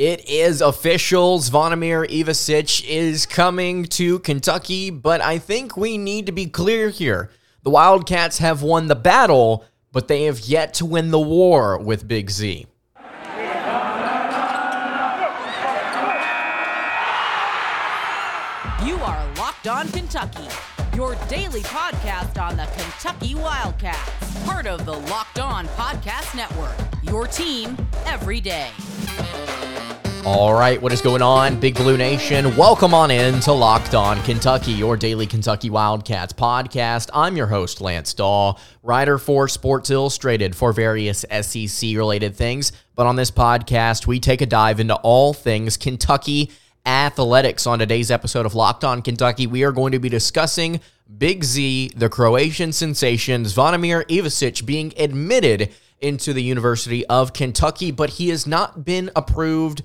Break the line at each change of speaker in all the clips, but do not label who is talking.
It is official. Zvonimir Ivisic is coming to Kentucky, but I think we need to be clear here. The Wildcats have won the battle, but they have yet to win the war with Big Z.
You are Locked On Kentucky, your daily podcast on the Kentucky Wildcats, part of the Locked On Podcast Network, your team every day.
All right, what is going on, Big Blue Nation? Welcome on in to Locked On Kentucky, your daily Kentucky Wildcats podcast. I'm your host, Lance Dawe, writer for Sports Illustrated for various SEC related things. But on this podcast, we take a dive into all things Kentucky athletics. On today's episode of Locked On Kentucky, we are going to be discussing Big Z, the Croatian sensation, Zvonimir Ivisic being admitted into the University of Kentucky, but he has not been approved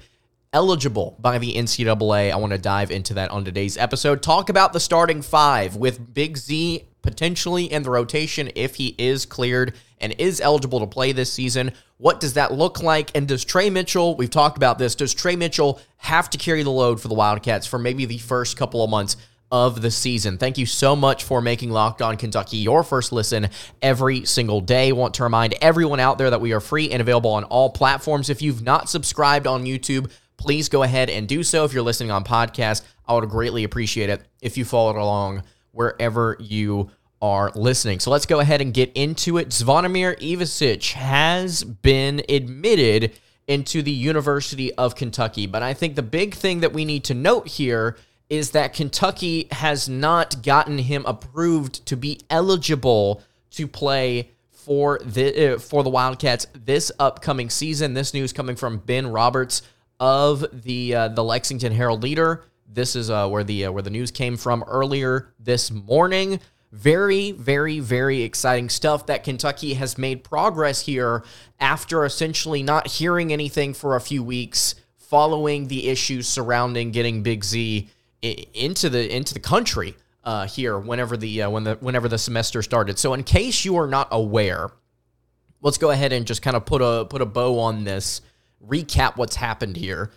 eligible by the NCAA. I want to dive into that on today's episode. Talk about the starting five with Big Z potentially in the rotation if he is cleared and is eligible to play this season. What does that look like? And does Tre Mitchell, we've talked about this, does Tre Mitchell have to carry the load for the Wildcats for maybe the first couple of months? Of the season. Thank you so much for making Locked On Kentucky your first listen every single day. Want to remind everyone out there that we are free and available on all platforms. If you've not subscribed on YouTube, please go ahead and do so. If you're listening on podcast, I would greatly appreciate it if you followed along wherever you are listening. So let's go ahead and get into it. Zvonimir Ivisic has been admitted into the University of Kentucky, but I think the big thing that we need to note here is that Kentucky has not gotten him approved to be eligible to play for the uh, for the Wildcats this upcoming season. This news coming from Ben Roberts of the uh, the Lexington Herald Leader. This is uh, where the uh, where the news came from earlier this morning. Very, very, very exciting stuff that Kentucky has made progress here after essentially not hearing anything for a few weeks following the issues surrounding getting Big Z into the into the country uh, here whenever the uh, when the whenever the semester started. So in case you are not aware, let's go ahead and just kind of put a put a bow on this. Recap what's happened here.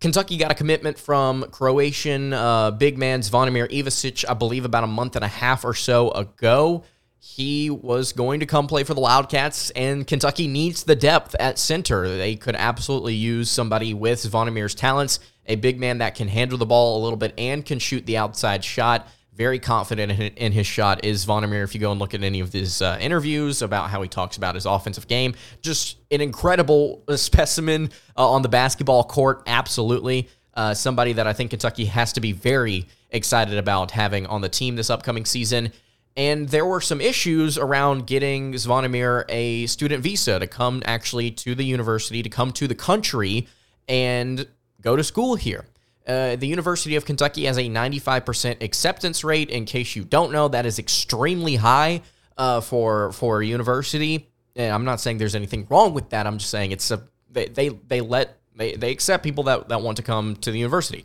Kentucky got a commitment from Croatian uh, big man Zvonimir Ivisic, I believe, about a month and a half or so ago. He was going to come play for the Wildcats, and Kentucky needs the depth at center. They could absolutely use somebody with Zvonimir's talents, a big man that can handle the ball a little bit and can shoot the outside shot very confident in his shot is Zvonimir. If you go and look at any of his uh, interviews about how he talks about his offensive game, just an incredible specimen uh, on the basketball court. Absolutely. Uh, somebody that I think Kentucky has to be very excited about having on the team this upcoming season. And there were some issues around getting Zvonimir a student visa to come actually to the university, to come to the country and go to school here. Uh, the University of Kentucky has a 95% acceptance rate. In case you don't know, that is extremely high uh, for for a university. And I'm not saying there's anything wrong with that. I'm just saying it's a they they, they let they, they accept people that, that want to come to the university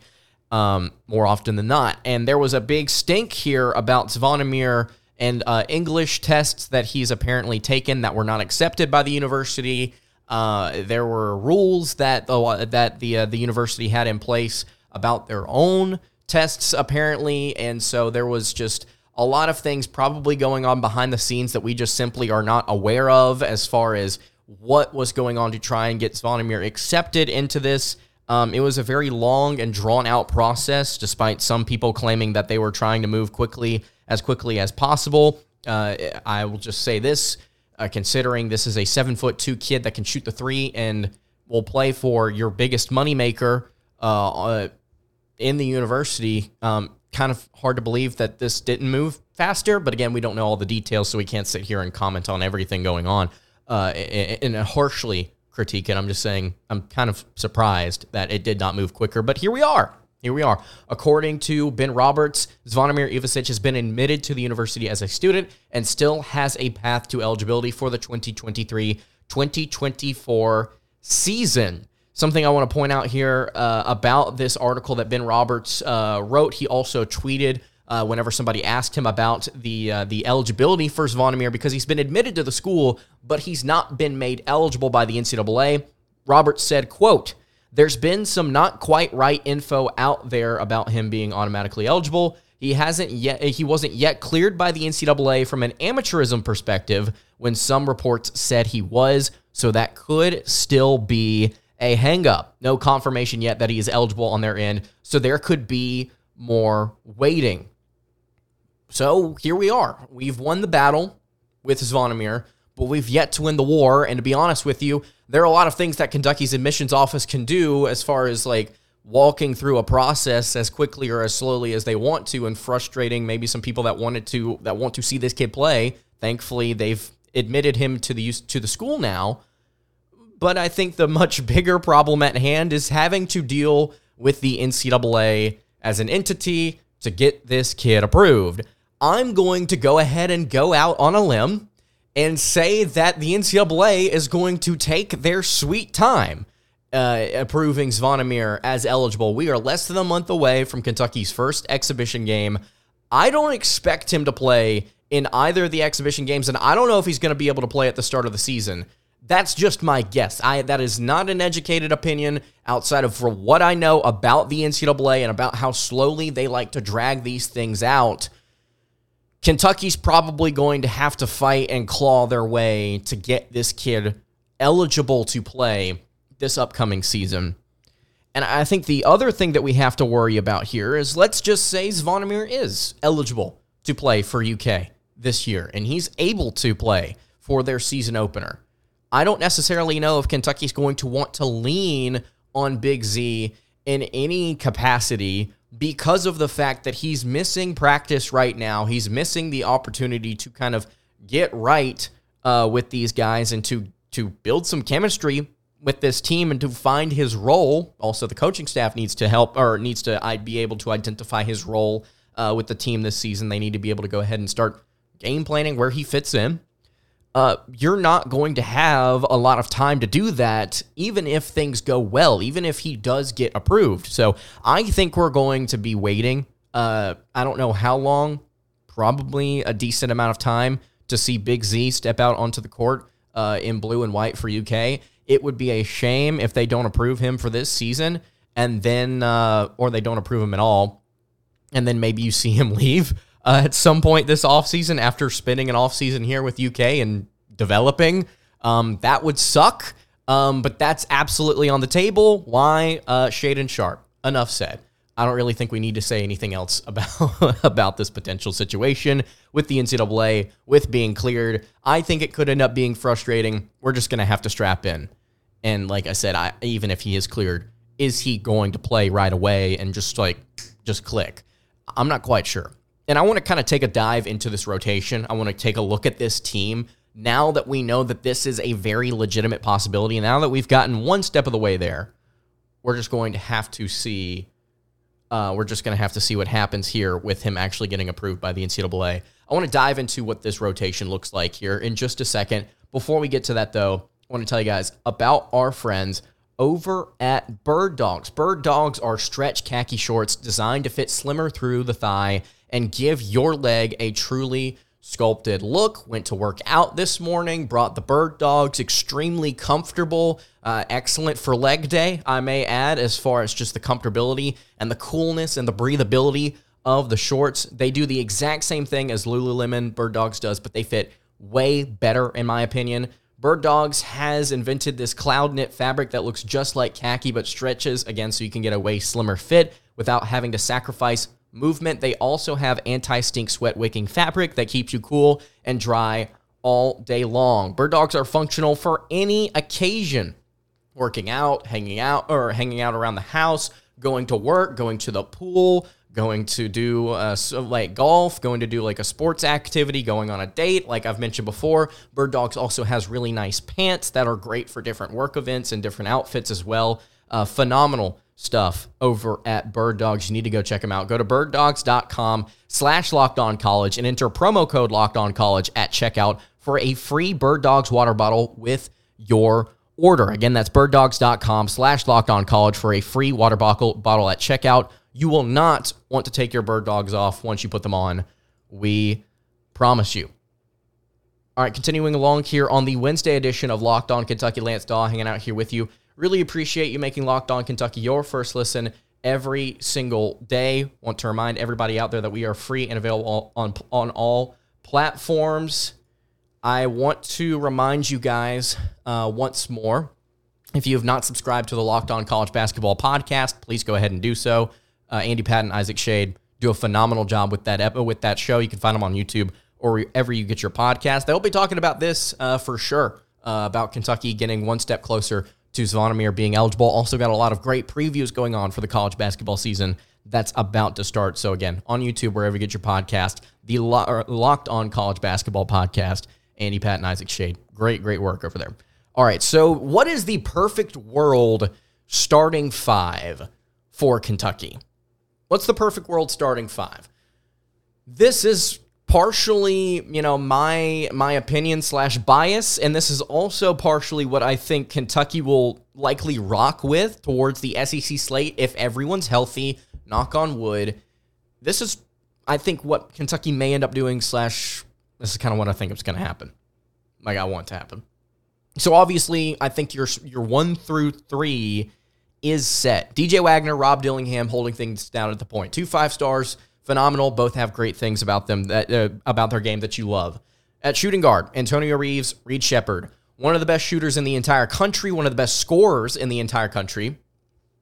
um, more often than not. And there was a big stink here about Zvonimir and uh, English tests that he's apparently taken that were not accepted by the university. Uh, there were rules that the that the uh, the university had in place about their own tests, apparently. And so there was just a lot of things probably going on behind the scenes that we just simply are not aware of as far as what was going on to try and get Zvonimir accepted into this. Um, it was a very long and drawn out process, despite some people claiming that they were trying to move quickly, as quickly as possible. Uh, I will just say this uh, considering this is a seven foot two kid that can shoot the three and will play for your biggest moneymaker uh, uh in the university. Um, kind of hard to believe that this didn't move faster, but again, we don't know all the details, so we can't sit here and comment on everything going on uh, and harshly critique it. I'm just saying I'm kind of surprised that it did not move quicker, but here we are. Here we are. According to Ben Roberts, Zvonimir Ivisic has been admitted to the university as a student and still has a path to eligibility for the 2023 2024 season. Something I want to point out here uh, about this article that Ben Roberts uh, wrote. He also tweeted uh, whenever somebody asked him about the uh, the eligibility for Zvonimir because he's been admitted to the school, but he's not been made eligible by the NCAA. Roberts said, "quote." There's been some not quite right info out there about him being automatically eligible. He hasn't yet he wasn't yet cleared by the NCAA from an amateurism perspective when some reports said he was, so that could still be a hangup. No confirmation yet that he is eligible on their end, so there could be more waiting. So here we are. We've won the battle with Zvonimir, but we've yet to win the war. And to be honest with you, there are a lot of things that Kentucky's admissions office can do as far as like walking through a process as quickly or as slowly as they want to and frustrating maybe some people that wanted to that want to see this kid play. Thankfully, they've admitted him to the to the school now. But I think the much bigger problem at hand is having to deal with the NCAA as an entity to get this kid approved. I'm going to go ahead and go out on a limb and say that the NCAA is going to take their sweet time uh, approving Zvonimir as eligible. We are less than a month away from Kentucky's first exhibition game. I don't expect him to play in either of the exhibition games, and I don't know if he's going to be able to play at the start of the season. That's just my guess. I that is not an educated opinion outside of for what I know about the NCAA and about how slowly they like to drag these things out. Kentucky's probably going to have to fight and claw their way to get this kid eligible to play this upcoming season. And I think the other thing that we have to worry about here is let's just say Zvonimir is eligible to play for UK this year, and he's able to play for their season opener. I don't necessarily know if Kentucky's going to want to lean on Big Z in any capacity because of the fact that he's missing practice right now. He's missing the opportunity to kind of get right uh, with these guys and to to build some chemistry with this team and to find his role. Also, the coaching staff needs to help or needs to I'd be able to identify his role uh, with the team this season. They need to be able to go ahead and start game planning where he fits in uh, you're not going to have a lot of time to do that, even if things go well, even if he does get approved. So I think we're going to be waiting. Uh, I don't know how long, probably a decent amount of time to see Big Z step out onto the court uh, in blue and white for UK. It would be a shame if they don't approve him for this season and then, uh, or they don't approve him at all. And then maybe you see him leave uh, at some point this offseason after spending an offseason here with UK and developing. Um, that would suck, um, but that's absolutely on the table. Why? Uh, Shaedon Sharpe. Enough said. I don't really think we need to say anything else about about this potential situation with the NCAA with being cleared. I think it could end up being frustrating. We're just gonna have to strap in. And like I said, I, even if he is cleared, is he going to play right away and just like just click? I'm not quite sure. And I want to kind of take a dive into this rotation. I want to take a look at this team now that we know that this is a very legitimate possibility. Now that we've gotten one step of the way there, we're just going to have to see. Uh, we're just going to have to see what happens here with him actually getting approved by the NCAA. I want to dive into what this rotation looks like here in just a second. Before we get to that, though, I want to tell you guys about our friends over at Bird Dogs. Bird Dogs are stretch khaki shorts designed to fit slimmer through the thigh and give your leg a truly sculpted look. Went to work out this morning, brought the bird dogs, extremely comfortable, uh, excellent for leg day, I may add, as far as just the comfortability and the coolness and the breathability of the shorts. They do the exact same thing as Lululemon Bird Dogs does, but they fit way better, in my opinion. Bird Dogs has invented this cloud knit fabric that looks just like khaki but stretches again so you can get a way slimmer fit without having to sacrifice movement. They also have anti stink sweat wicking fabric that keeps you cool and dry all day long. Bird dogs are functional for any occasion working out, hanging out, or hanging out around the house, going to work, going to the pool, going to do uh, like golf, going to do like a sports activity, going on a date. Like I've mentioned before, Bird Dogs also has really nice pants that are great for different work events and different outfits as well. Uh, phenomenal stuff over at Bird Dogs. You need to go check them out. Go to birddogs.com slash locked on college and enter promo code locked on college at checkout for a free Bird Dogs water bottle with your order. Again, that's birddogs.com slash locked on college for a free water bottle, bottle at checkout. You will not want to take your bird dogs off once you put them on. We promise you. All right, continuing along here on the Wednesday edition of Locked On Kentucky, Lance Dawe hanging out here with you Really appreciate you making Locked On Kentucky your first listen every single day. Want to remind everybody out there that we are free and available on on all platforms. I want to remind you guys uh, once more. If you have not subscribed to the Locked On College Basketball podcast, please go ahead and do so. Uh, Andy Patton, Isaac Shade do a phenomenal job with that ep- with that show. You can find them on YouTube or wherever you get your podcast. They'll be talking about this uh, for sure uh, about Kentucky getting one step closer to Zvonimir being eligible. Also got a lot of great previews going on for the college basketball season that's about to start. So again, on YouTube, wherever you get your podcast, the Lo- Locked On College Basketball Podcast, Andy Pat and Isaac Shade. Great, great work over there. All right, so what is the perfect world starting five for Kentucky? What's the perfect world starting five? This is partially, you know, my my opinion slash bias, and this is also partially what I think Kentucky will likely rock with towards the SEC slate if everyone's healthy. Knock on wood. This is, I think, what Kentucky may end up doing. Slash, this is kind of what I think is going to happen. Like I want to happen. So obviously, I think your your one through three is set. DJ Wagner, Rob Dillingham holding things down at the point. Two five stars phenomenal. Both have great things about them that uh, about their game that you love. At shooting guard, Antonio Reeves, Reed Sheppard, one of the best shooters in the entire country, one of the best scorers in the entire country.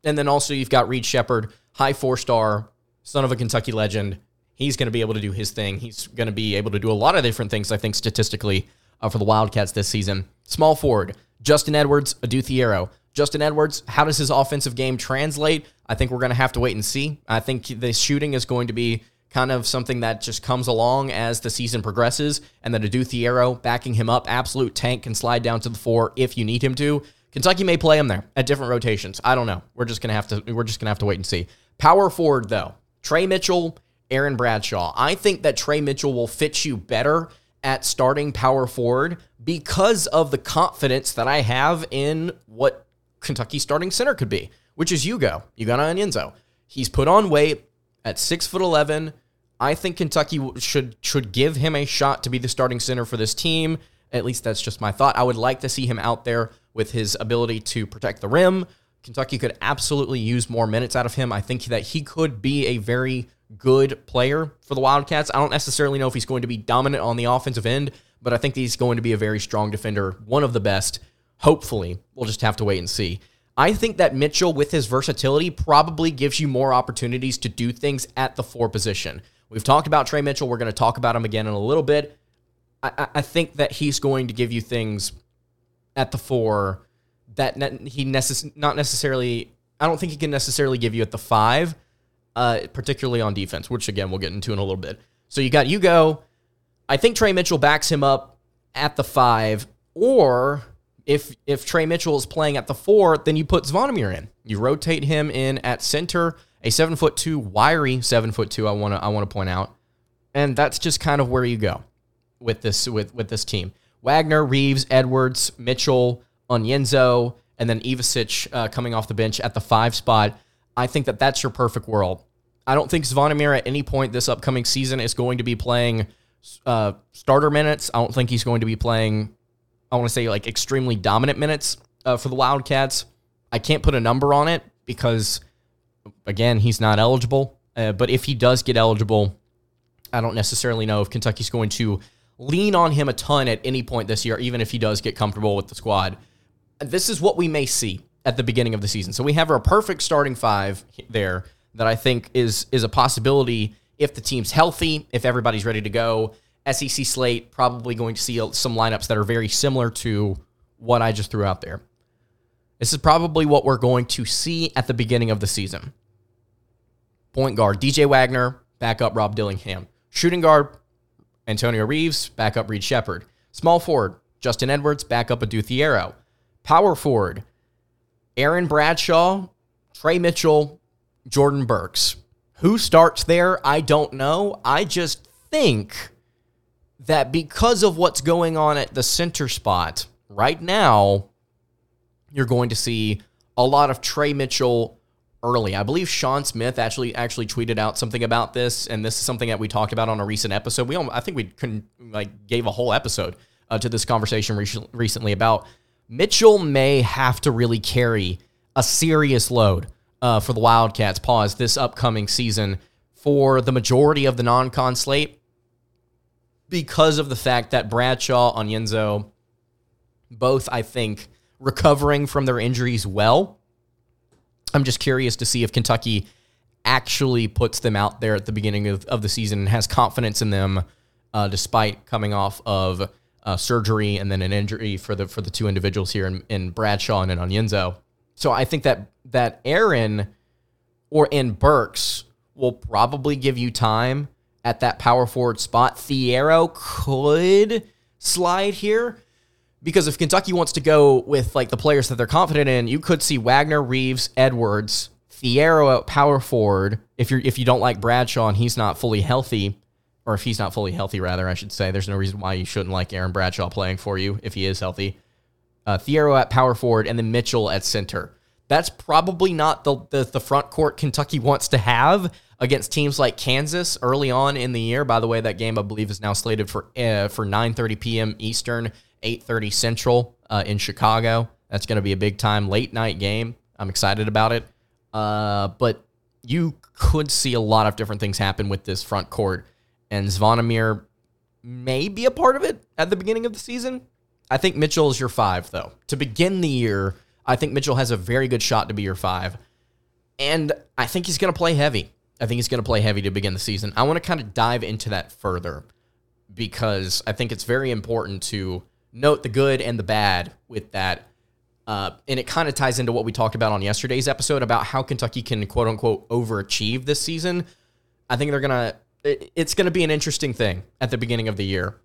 And then also you've got Reed Sheppard, high four star, son of a Kentucky legend. He's going to be able to do his thing. He's going to be able to do a lot of different things, I think, statistically uh, for the Wildcats this season. Small forward, Justin Edwards, Adou Thiero. Justin Edwards, how does his offensive game translate? I think we're going to have to wait and see. I think the shooting is going to be kind of something that just comes along as the season progresses, and then Adou Thiero backing him up, absolute tank can slide down to the four if you need him to. Kentucky may play him there at different rotations. I don't know. We're just gonna have to we're just gonna have to wait and see. Power forward though, Tre Mitchell, Aaron Bradshaw. I think that Tre Mitchell will fit you better at starting power forward because of the confidence that I have in what Kentucky starting center could be, which is Hugo, Hugo Onyenso. He's put on weight at six foot eleven. I think Kentucky should should give him a shot to be the starting center for this team. At least that's just my thought. I would like to see him out there with his ability to protect the rim. Kentucky could absolutely use more minutes out of him. I think that he could be a very good player for the Wildcats. I don't necessarily know if he's going to be dominant on the offensive end, but I think he's going to be a very strong defender, one of the best. Hopefully, we'll just have to wait and see. I think that Mitchell, with his versatility, probably gives you more opportunities to do things at the four position. We've talked about Tre Mitchell. We're going to talk about him again in a little bit. I, I think that he's going to give you things at the four that he necess- not necessarily. I don't think he can necessarily give you at the five, uh, particularly on defense, which again we'll get into in a little bit. So you got Hugo. I think Tre Mitchell backs him up at the five, or if if Tre Mitchell is playing at the four, then you put Zvonimir in. You rotate him in at center, a seven foot two, wiry seven foot two. I want to I want to point out, and that's just kind of where you go with this with with this team. Wagner, Reeves, Edwards, Mitchell, Onyenso, and then Ivisic uh, coming off the bench at the five spot. I think that that's your perfect world. I don't think Zvonimir at any point this upcoming season is going to be playing uh, starter minutes. I don't think he's going to be playing I want to say like extremely dominant minutes uh, for the Wildcats. I can't put a number on it because, again, he's not eligible. Uh, but if he does get eligible, I don't necessarily know if Kentucky's going to lean on him a ton at any point this year, even if he does get comfortable with the squad. This is what we may see at the beginning of the season. So we have our perfect starting five there that I think is is a possibility if the team's healthy, if everybody's ready to go, SEC slate, probably going to see some lineups that are very similar to what I just threw out there. This is probably what we're going to see at the beginning of the season. Point guard, DJ Wagner, backup Rob Dillingham. Shooting guard, Antonio Reeves, backup Reed Sheppard. Small forward, Justin Edwards, backup Adou Thiero. Power forward, Aaron Bradshaw, Tre Mitchell, Jordan Burks. Who starts there? I don't know. I just think that because of what's going on at the center spot right now, you're going to see a lot of Tre Mitchell early. I believe Sean Smith actually actually tweeted out something about this, and this is something that we talked about on a recent episode. We I think we couldn't like gave a whole episode uh, to this conversation re- recently about Mitchell may have to really carry a serious load uh, for the Wildcats. Pause this upcoming season for the majority of the non-con slate because of the fact that Bradshaw, Onyenso, both I think recovering from their injuries well. I'm just curious to see if Kentucky actually puts them out there at the beginning of, of the season and has confidence in them, uh, despite coming off of uh, surgery and then an injury for the for the two individuals here in, in Bradshaw and in Onyenso. So I think that that Aaron or in Burks will probably give you time at that power forward spot. Thiero could slide here because if Kentucky wants to go with like the players that they're confident in, you could see Wagner, Reeves, Edwards, Thiero at power forward. If you're if you don't like Bradshaw and he's not fully healthy, or if he's not fully healthy, rather, I should say, there's no reason why you shouldn't like Aaron Bradshaw playing for you if he is healthy. Uh, Thiero at power forward, and then Mitchell at center. That's probably not the, the the front court Kentucky wants to have against teams like Kansas early on in the year. By the way, that game I believe is now slated for uh, for 9:30 p.m. Eastern, 8:30 Central uh, in Chicago. That's going to be a big time late night game. I'm excited about it. Uh, but you could see a lot of different things happen with this front court, and Zvonimir may be a part of it at the beginning of the season. I think Mitchell is your five, though. To begin the year, I think Mitchell has a very good shot to be your five. And I think he's going to play heavy. I think he's going to play heavy to begin the season. I want to kind of dive into that further because I think it's very important to note the good and the bad with that uh, and it kind of ties into what we talked about on yesterday's episode about how Kentucky can quote unquote overachieve this season. I think they're gonna. It's gonna be an interesting thing at the beginning of the year,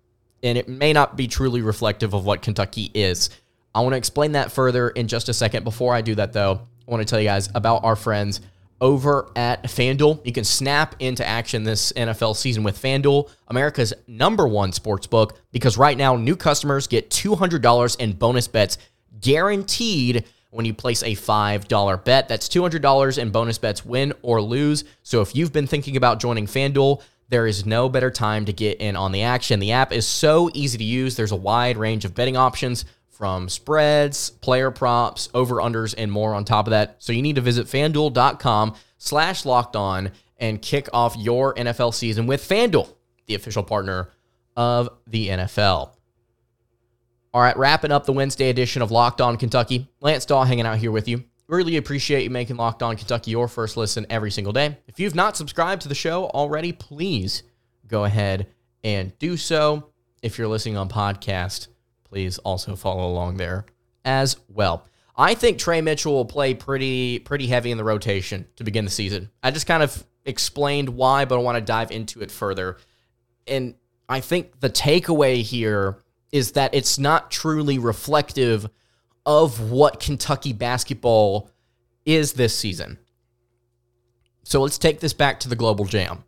and it may not be truly reflective of what Kentucky is. I want to explain that further in just a second. Before I do that, though, I want to tell you guys about our friends over at FanDuel. You can snap into action this NFL season with FanDuel, America's number one sports book, because right now new customers get $200 in bonus bets guaranteed when you place a $5 bet. That's $200 in bonus bets, win or lose. So if you've been thinking about joining FanDuel, there is no better time to get in on the action. The app is so easy to use. There's a wide range of betting options from spreads, player props, over-unders, and more on top of that. So you need to visit fanduel.com slash locked on and kick off your NFL season with FanDuel, the official partner of the NFL. All right, wrapping up the Wednesday edition of Locked On Kentucky. Lance Dawe hanging out here with you. Really appreciate you making Locked On Kentucky your first listen every single day. If you've not subscribed to the show already, please go ahead and do so. If you're listening on podcast, please also follow along there as well. I think Tre Mitchell will play pretty pretty heavy in the rotation to begin the season. I just kind of explained why, but I want to dive into it further. And I think the takeaway here is that it's not truly reflective of what Kentucky basketball is this season. So let's take this back to the Global Jam.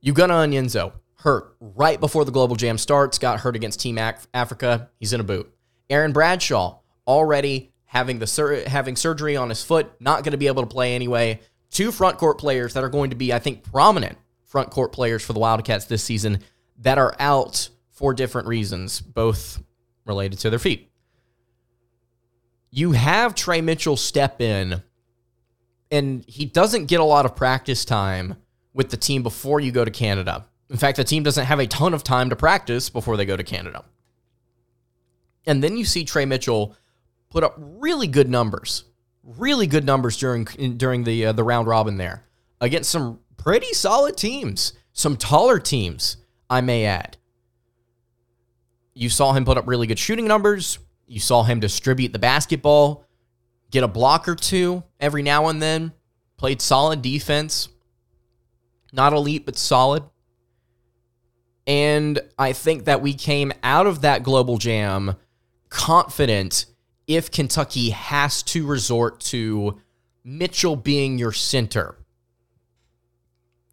You Ugonna Onyenso hurt right before the Global Jam starts, got hurt against Team Africa. He's in a boot. Aaron Bradshaw already having the sur- having surgery on his foot, not going to be able to play anyway. Two front court players that are going to be, I think, prominent front court players for the Wildcats this season that are out for different reasons, both related to their feet. You have Tre Mitchell step in, and he doesn't get a lot of practice time with the team before you go to Canada. In fact, the team doesn't have a ton of time to practice before they go to Canada. And then you see Tre Mitchell put up really good numbers, really good numbers during during the uh, the round robin there against some pretty solid teams, some taller teams, I may add. You saw him put up really good shooting numbers. You saw him distribute the basketball, get a block or two every now and then, played solid defense. Not elite, but solid. And I think that we came out of that global jam confident if Kentucky has to resort to Mitchell being your center.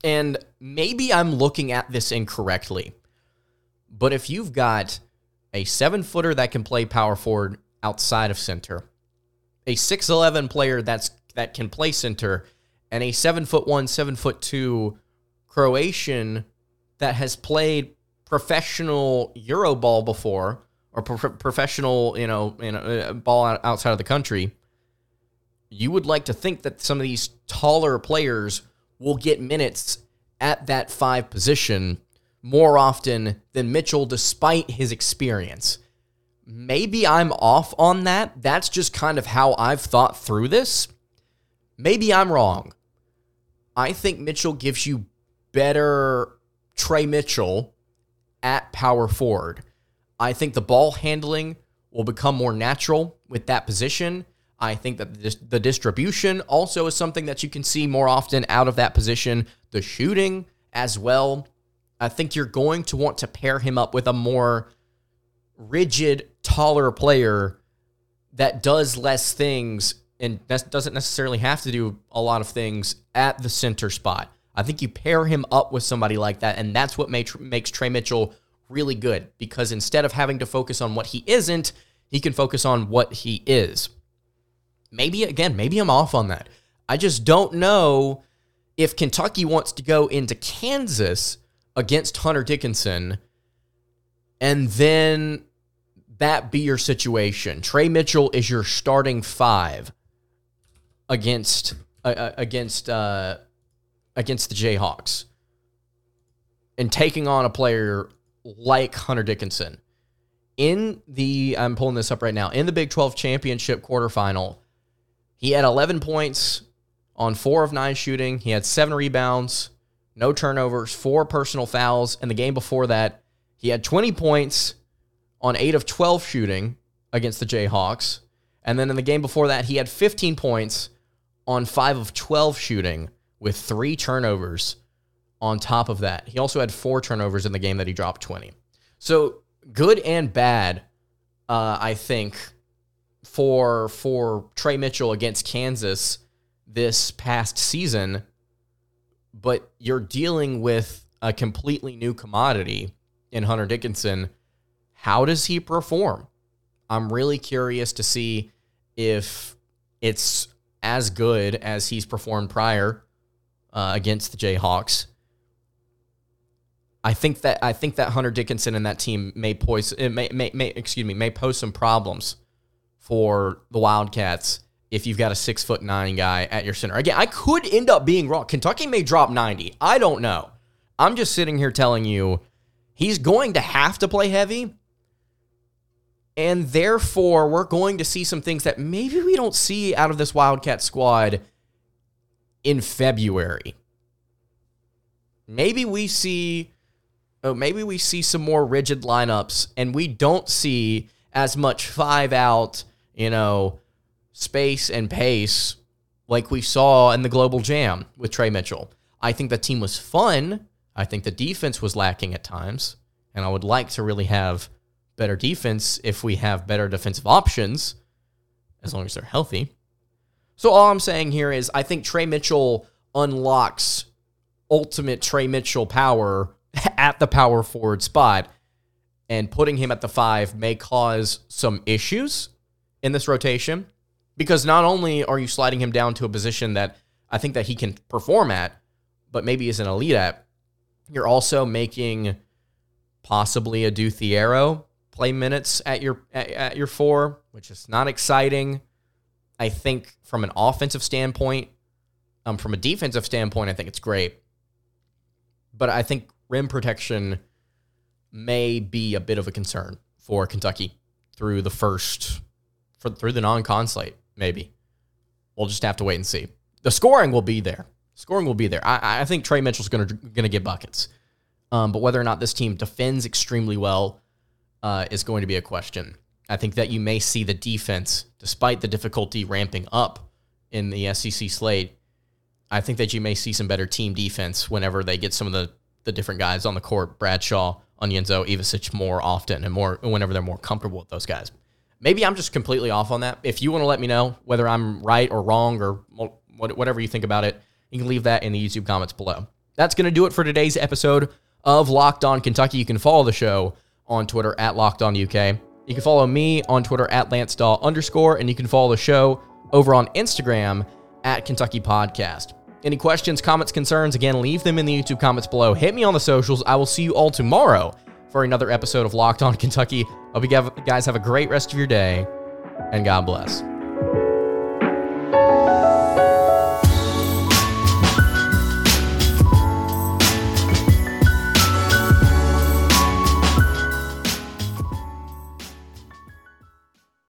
And maybe I'm looking at this incorrectly, but if you've got a seven footer that can play power forward outside of center, a 6'11 player that's that can play center, and a seven foot one, seven foot two Croatian that has played professional Euroball before or pro- professional, you know, you know, ball outside of the country, you would like to think that some of these taller players will get minutes at that five position more often than Mitchell, despite his experience. Maybe I'm off on that. That's just kind of how I've thought through this. Maybe I'm wrong. I think Mitchell gives you better Tre Mitchell at power forward. I think the ball handling will become more natural with that position. I think that the distribution also is something that you can see more often out of that position. The shooting as well. I think you're going to want to pair him up with a more rigid, taller player that does less things and doesn't necessarily have to do a lot of things at the center spot. I think you pair him up with somebody like that, and that's what makes, makes Tre Mitchell really good because instead of having to focus on what he isn't, he can focus on what he is. Maybe, again, maybe I'm off on that. I just don't know if Kentucky wants to go into Kansas against Hunter Dickinson and then that be your situation. Tre Mitchell is your starting five against uh, uh, against uh, against the Jayhawks, and taking on a player like Hunter Dickinson in the I'm pulling this up right now in the Big 12 championship quarterfinal. He had 11 points on four of nine shooting. He had seven rebounds, no turnovers, four personal fouls. And the game before that, he had 20 points on 8 of 12 shooting against the Jayhawks. And then in the game before that, he had 15 points on 5 of 12 shooting with three turnovers on top of that. He also had four turnovers in the game that he dropped 20. So good and bad, uh, I think, for for Tre Mitchell against Kansas this past season. But you're dealing with a completely new commodity in Hunter Dickinson how does he perform? I'm really curious to see if it's as good as he's performed prior uh, against the Jayhawks. I think that I think that Hunter Dickinson and that team may pose may, may, may excuse me may pose some problems for the Wildcats if you've got a six foot nine guy at your center. Again, I could end up being wrong. Kentucky may drop 90. I don't know. I'm just sitting here telling you he's going to have to play heavy, and therefore, we're going to see some things that maybe we don't see out of this Wildcat squad in February. Maybe we see oh, maybe we see some more rigid lineups and we don't see as much five out, you know, space and pace like we saw in the Global Jam with Tre Mitchell. I think the team was fun. I think the defense was lacking at times. And I would like to really have better defense if we have better defensive options, as long as they're healthy. So all I'm saying here is I think Tre Mitchell unlocks ultimate Tre Mitchell power at the power forward spot. And putting him at the five may cause some issues in this rotation because not only are you sliding him down to a position that I think that he can perform at, but maybe is an elite at, you're also making possibly Adou Thiero play minutes at your at, at your four, which is not exciting. I think from an offensive standpoint, um, from a defensive standpoint, I think it's great. But I think rim protection may be a bit of a concern for Kentucky through the first for through the non-con slate. Maybe we'll just have to wait and see. The scoring will be there. Scoring will be there. I, I think Tre Mitchell's going to going to get buckets, um, but whether or not this team defends extremely well uh, is going to be a question. I think that you may see the defense, despite the difficulty ramping up in the SEC slate, I think that you may see some better team defense whenever they get some of the, the different guys on the court, Bradshaw, Onyenso, Ivisic more often and more whenever they're more comfortable with those guys. Maybe I'm just completely off on that. If you want to let me know whether I'm right or wrong or whatever you think about it, you can leave that in the YouTube comments below. That's going to do it for today's episode of Locked On Kentucky. You can follow the show on Twitter at Locked On UK. You can follow me on Twitter at Lance underscore, and you can follow the show over on Instagram at Kentucky Podcast. Any questions, comments, concerns, again, leave them in the YouTube comments below. Hit me on the socials. I will see you all tomorrow for another episode of Locked On Kentucky. Hope you guys have a great rest of your day, and God bless.